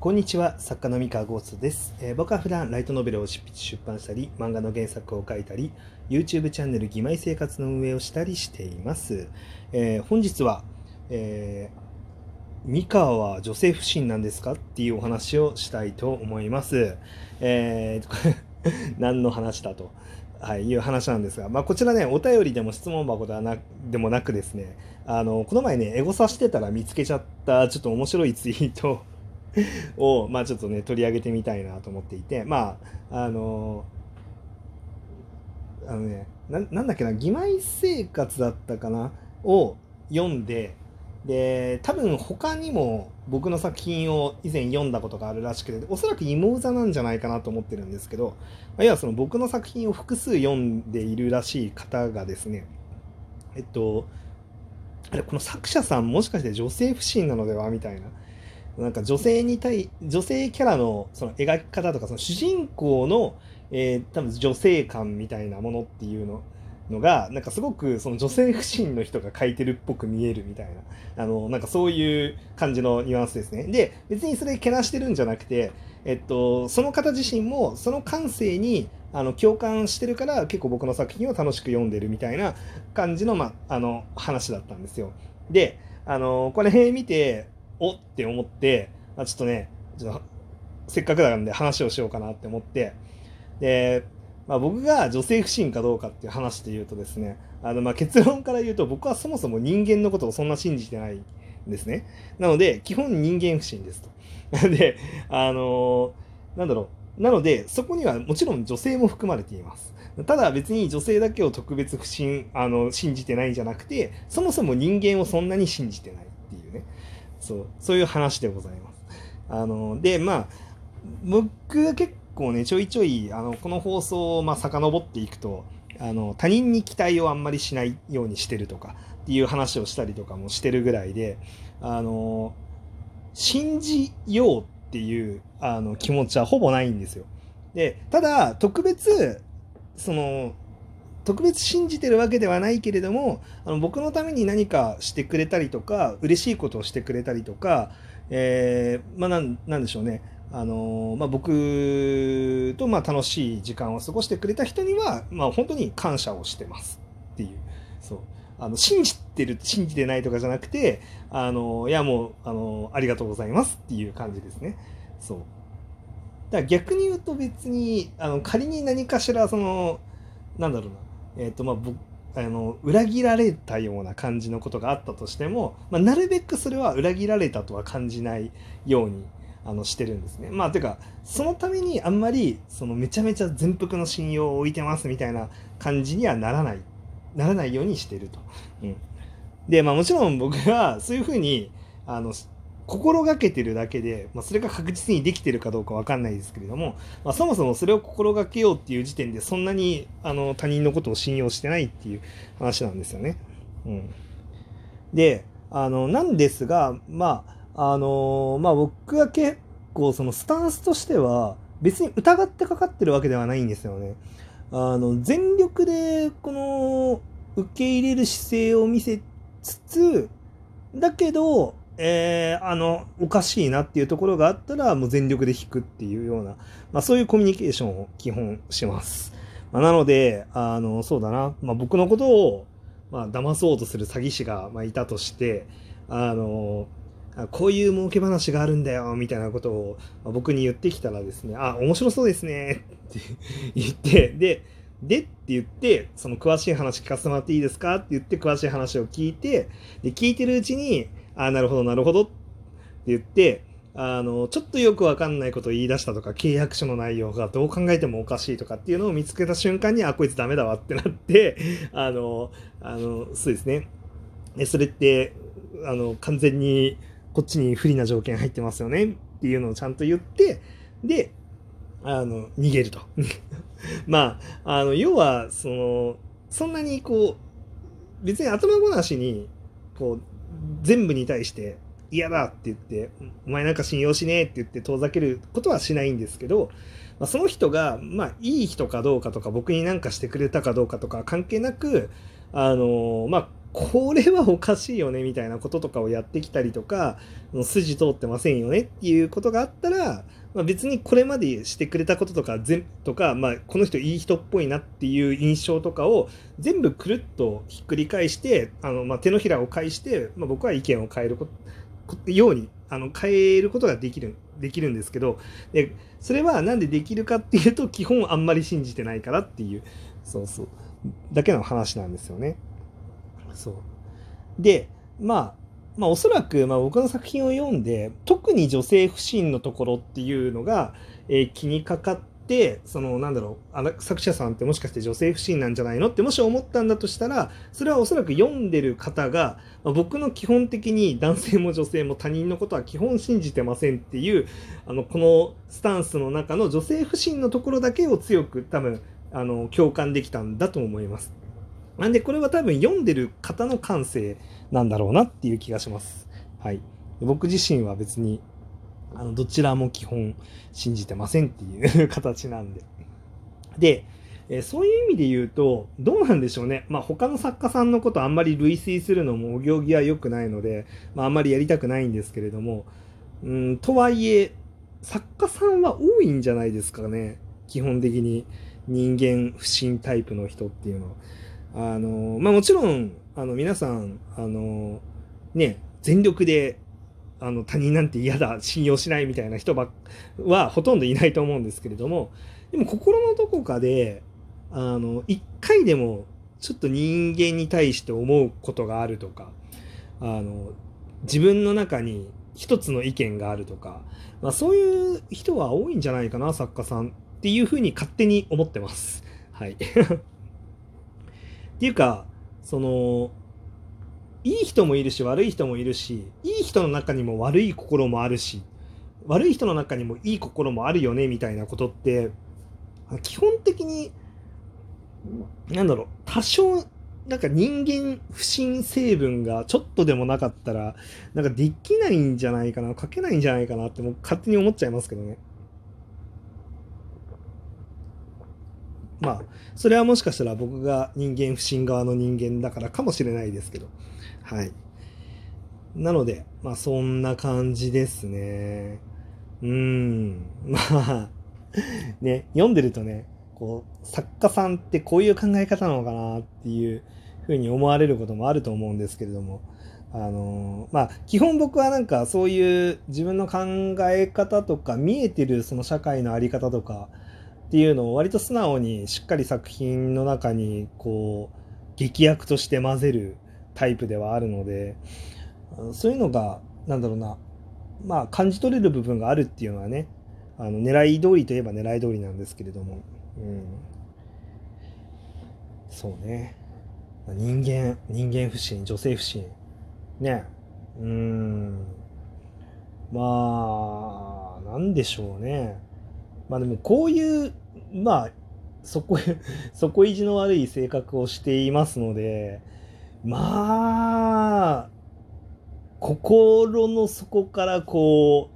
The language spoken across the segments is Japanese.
こんにちは作家の三河ゴーストです、えー、僕は普段ライトノベルを執筆出版したり漫画の原作を書いたり YouTube チャンネル「義妹生活」の運営をしたりしています、えー、本日は、えー、三河は女性不信なんですかっていうお話をしたいと思います、えー、何の話だと。はい、いう話なんですが、まあ、こちらね、お便りでも質問箱ではなでもなくですね、あの、この前ね、エゴサしてたら見つけちゃった、ちょっと面白いツイート を、まあ、ちょっとね、取り上げてみたいなと思っていて、まあ、あの、あのね、ななんだっけな、義妹生活だったかなを読んで、で、多分他にも僕の作品を以前読んだことがあるらしくて、おそらく芋座なんじゃないかなと思ってるんですけど、要はその僕の作品を複数読んでいるらしい方がですね、えっと、あれ、この作者さんもしかして女性不信なのでは？みたいな。なんか女性に対、女性キャラのその描き方とか、その主人公の、えー、多分女性感みたいなものっていうののが、なんかすごくその女性不信の人が書いてるっぽく見えるみたいな、あの、なんかそういう感じのニュアンスですね。で、別にそれけなしてるんじゃなくて、えっと、その方自身もその感性にあの共感してるから結構僕の作品を楽しく読んでるみたいな感じの,、まあの話だったんですよ。で、あの、これ見て、おって思って、まあ、ちょっとね、ちょっとせっかくなんで話をしようかなって思って、で、まあ、僕が女性不信かどうかっていう話で言うとですね、あのま結論から言うと僕はそもそも人間のことをそんな信じてないんですね。なので、基本人間不信ですと。で、あのー、なんだろう。なので、そこにはもちろん女性も含まれています。ただ別に女性だけを特別不信、あの、信じてないんじゃなくて、そもそも人間をそんなに信じてないっていうね。そう、そういう話でございます。あの、で、まあ、僕が結構ね、ちょいちょい、あの、この放送を、まあ、遡っていくと、あの、他人に期待をあんまりしないようにしてるとか、っていう話をしたりとかもしてるぐらいで、あの、信じようっていうあの気持ちはほぼないんですよ。で、ただ、特別、その、特別信じてるわけではないけれども、あの僕のために何かしてくれたりとか、嬉しいことをしてくれたりとか、えー、まあなん、でしょうね。あのまあ、僕とまあ楽しい時間を過ごしてくれた人には、まあ、本当に感謝をしてますっていう。そうあの信じてる信じてないとかじゃなくてあのいやもうあのありがとうございますっていう感じですね。そうだから逆に言うと別にあの仮に何かしらそのなんだろうなえ、ー、とまあ僕あの裏切られたような感じのことがあったとしても、まあ、なるべくそれは裏切られたとは感じないようにあのしてるんですね。まあてかそのためにあんまりそのめちゃめちゃ全幅の信用を置いてますみたいな感じにはならないならないようにしてると。うん、でまあもちろん僕はそういうふうにあの心がけてるだけで、まあ、それが確実にできてるかどうか分かんないですけれども、まあ、そもそもそれを心がけようっていう時点でそんなにあの他人のことを信用してないっていう話なんですよね。うん、であのなんですがまああのまあ僕は結構そのスタンスとしては別に疑ってかかってるわけではないんですよね。あの全力でこの受け入れる姿勢を見せつつだけどえー、あの、おかしいなっていうところがあったら、もう全力で弾くっていうような、まあそういうコミュニケーションを基本します。まあ、なので、あの、そうだな、まあ僕のことを、まあ騙そうとする詐欺師が、ま、いたとして、あの、こういう儲け話があるんだよ、みたいなことを、ま、僕に言ってきたらですね、あ、面白そうですね、って言って、で、でって言って、その詳しい話聞かせてもらっていいですかって言って詳しい話を聞いて、で、聞いてるうちに、あなるほど、なるほどって言って、あの、ちょっとよくわかんないことを言い出したとか、契約書の内容がどう考えてもおかしいとかっていうのを見つけた瞬間に、あ、こいつダメだわってなって、あの、あの、そうですね。それって、あの、完全にこっちに不利な条件入ってますよねっていうのをちゃんと言って、で、あの、逃げると。まあ、あの、要は、その、そんなにこう、別に頭ごなしに、こう、全部に対して嫌だって言って、お前なんか信用しねえって言って遠ざけることはしないんですけど、まあ、その人が、まあ、いい人かどうかとか、僕に何かしてくれたかどうかとか関係なく、あのまあ、これはおかしいよねみたいなこととかをやってきたりとか筋通ってませんよねっていうことがあったら、まあ、別にこれまでしてくれたこととか全とか、まあ、この人いい人っぽいなっていう印象とかを全部くるっとひっくり返してあの、まあ、手のひらを返して、まあ、僕は意見を変えるようにあの変えることができるできるんですけどでそれは何でできるかっていうと基本あんまり信じてないからっていうそうそうだけの話なんですよね。そうで、まあ、まあおそらく、まあ、僕の作品を読んで特に女性不信のところっていうのが、えー、気にかかってそのなんだろうあの作者さんってもしかして女性不信なんじゃないの？ってもし思ったんだとしたらそれはおそらく読んでる方が、まあ、僕の基本的に男性も女性も他人のことは基本信じてませんっていうあのこのスタンスの中の女性不信のところだけを強く多分あの共感できたんだと思います。なんでこれは多分読んでる方の感性なんだろうなっていう気がします。はい。僕自身は別にあのどちらも基本信じてませんっていう形なんで。で、えそういう意味で言うと、どうなんでしょうね。まあ他の作家さんのことあんまり類推するのもお行儀は良くないので、まああんまりやりたくないんですけれども、うん、とはいえ、作家さんは多いんじゃないですかね。基本的に人間不信タイプの人っていうのは。あの、まあもちろん、あの皆さん、あの、ね、全力で、あの他人なんて嫌だ、信用しないみたいな人ばはほとんどいないと思うんですけれども、でも心のどこかで、あの、一回でもちょっと人間に対して思うことがあるとか、あの、自分の中に一つの意見があるとか、まあそういう人は多いんじゃないかな、作家さんっていうふうに勝手に思ってます。はい。っていうか、その、いい人もいるし悪い人もいるし、いい人の中にも悪い心もあるし、悪い人の中にもいい心もあるよねみたいなことって、基本的に、なんだろう、多少、なんか人間不信成分がちょっとでもなかったら、なんかできないんじゃないかな、書けないんじゃないかなってもう勝手に思っちゃいますけどね。まあ、それはもしかしたら僕が人間不信側の人間だからかもしれないですけど。はい。なので、まあそんな感じですね。うん。まあ、ね、読んでるとね、こう、作家さんってこういう考え方なのかなっていうふうに思われることもあると思うんですけれども、あのまあ基本僕はなんかそういう自分の考え方とか見えてるその社会の在り方とかっていうのを割と素直にしっかり作品の中にこう劇薬として混ぜるタイプではあるのでそういうのがなんだろうなまあ感じ取れる部分があるっていうのはねあの狙い通りといえば狙い通りなんですけれども、うん、そうね。人間人間不信女性不信。ね。うん。まあなんでしょうね。まあでもこういう、まあ、そこ、底意地の悪い性格をしていますので、まあ、心の底からこ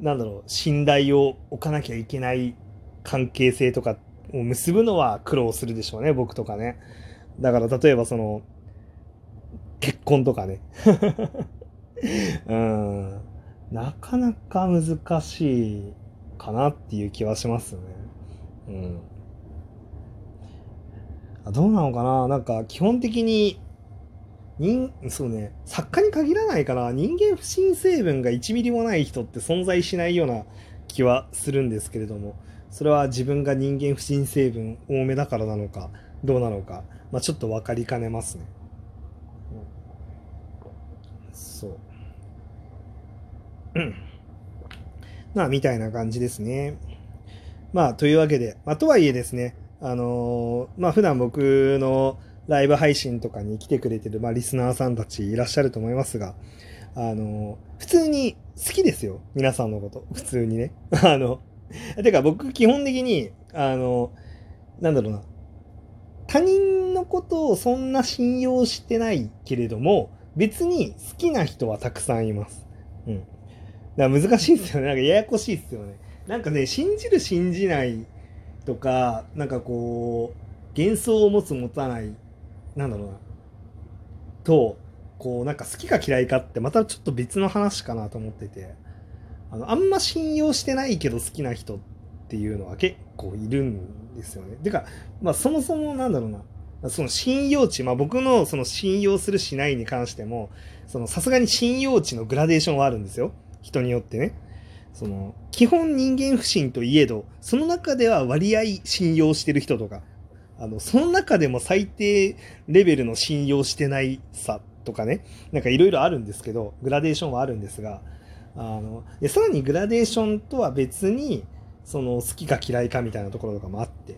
う、なんだろう、信頼を置かなきゃいけない関係性とかを結ぶのは苦労するでしょうね、僕とかね。だから例えばその、結婚とかね。うん。なかなか難しいかなっていう気はしますね。うん。あどうなのかな？なんか基本的に人、そうね、作家に限らないかな人間不信成分が1ミリもない人って存在しないような気はするんですけれども、それは自分が人間不信成分多めだからなのか、どうなのか、まあ、ちょっと分かりかねますね。うん、そう。うんまあ、みたいな感じですね。まあ、というわけで、まあ、とはいえですね、あのー、まあ、普段僕のライブ配信とかに来てくれてる、まあ、リスナーさんたちいらっしゃると思いますが、あのー、普通に好きですよ。皆さんのこと。普通にね。あの、てか僕基本的に、あの、なんだろうな。他人のことをそんな信用してないけれども、別に好きな人はたくさんいます。うん。だから難しいですよね。なんかややこしいですよね。なんかね、信じる信じないとか、なんかこう、幻想を持つ持たない、なんだろうな。とこうなんか好きか嫌いかってまたちょっと別の話かなと思っててあのあんま信用してないけど好きな人っていうのは結構いるんですよね。てか、まあそもそもなんだろうなその信用値、まあ僕のその信用するしないに関しても、そのさすがに信用値のグラデーションはあるんですよ。人によってね。その、基本人間不信といえど、その中では割合信用してる人とか、あの、その中でも最低レベルの信用してないさとかね、なんかいろいろあるんですけど、グラデーションはあるんですが、あの、でさらにグラデーションとは別に、その好きか嫌いかみたいなところとかもあって、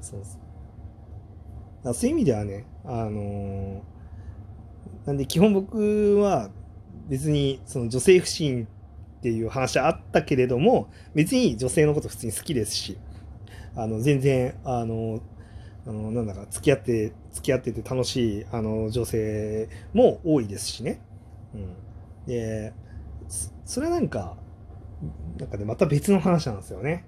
そうそうそういう意味ではね、あのー、なんで基本僕は別にその女性不信っていう話あったけれども、別に女性のこと普通に好きですし、あの、全然、あの、あのなんだか付き合って、付き合ってて楽しい、あの、女性も多いですしね。うん。で、それはなんか、なんかね、また別の話なんですよね。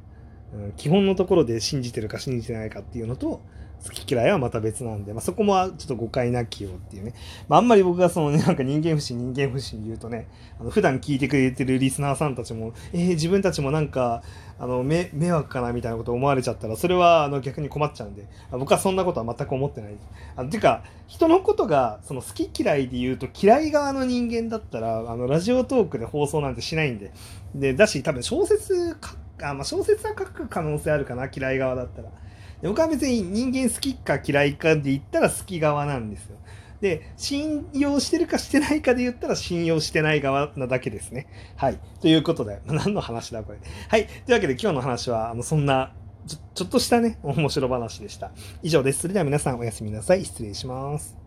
うん、基本のところで信じてるか信じてないかっていうのと、好き嫌いはまた別なんで、まあ、そこもちょっと誤解なきよっていうね。まあ、あんまり僕がそのね、なんか人間不信、人間不信言うとね、あの普段聞いてくれてるリスナーさんたちも、えー、自分たちもなんか、あの、め迷惑かなみたいなこと思われちゃったら、それはあの逆に困っちゃうんで、僕はそんなことは全く思ってない。あのてか、人のことが、その好き嫌いで言うと嫌い側の人間だったら、あの、ラジオトークで放送なんてしないんで、で、だし多分小説書あ、まあ、小説は書く可能性あるかな、嫌い側だったら。で僕は別に人間好きか嫌いかで言ったら好き側なんですよ。で、信用してるかしてないかで言ったら信用してない側なだけですね。はい。ということで、何の話だこれ。はい。というわけで今日の話は、あの、そんなちょ、ちょっとしたね、面白話でした。以上です。それでは皆さんおやすみなさい。失礼します。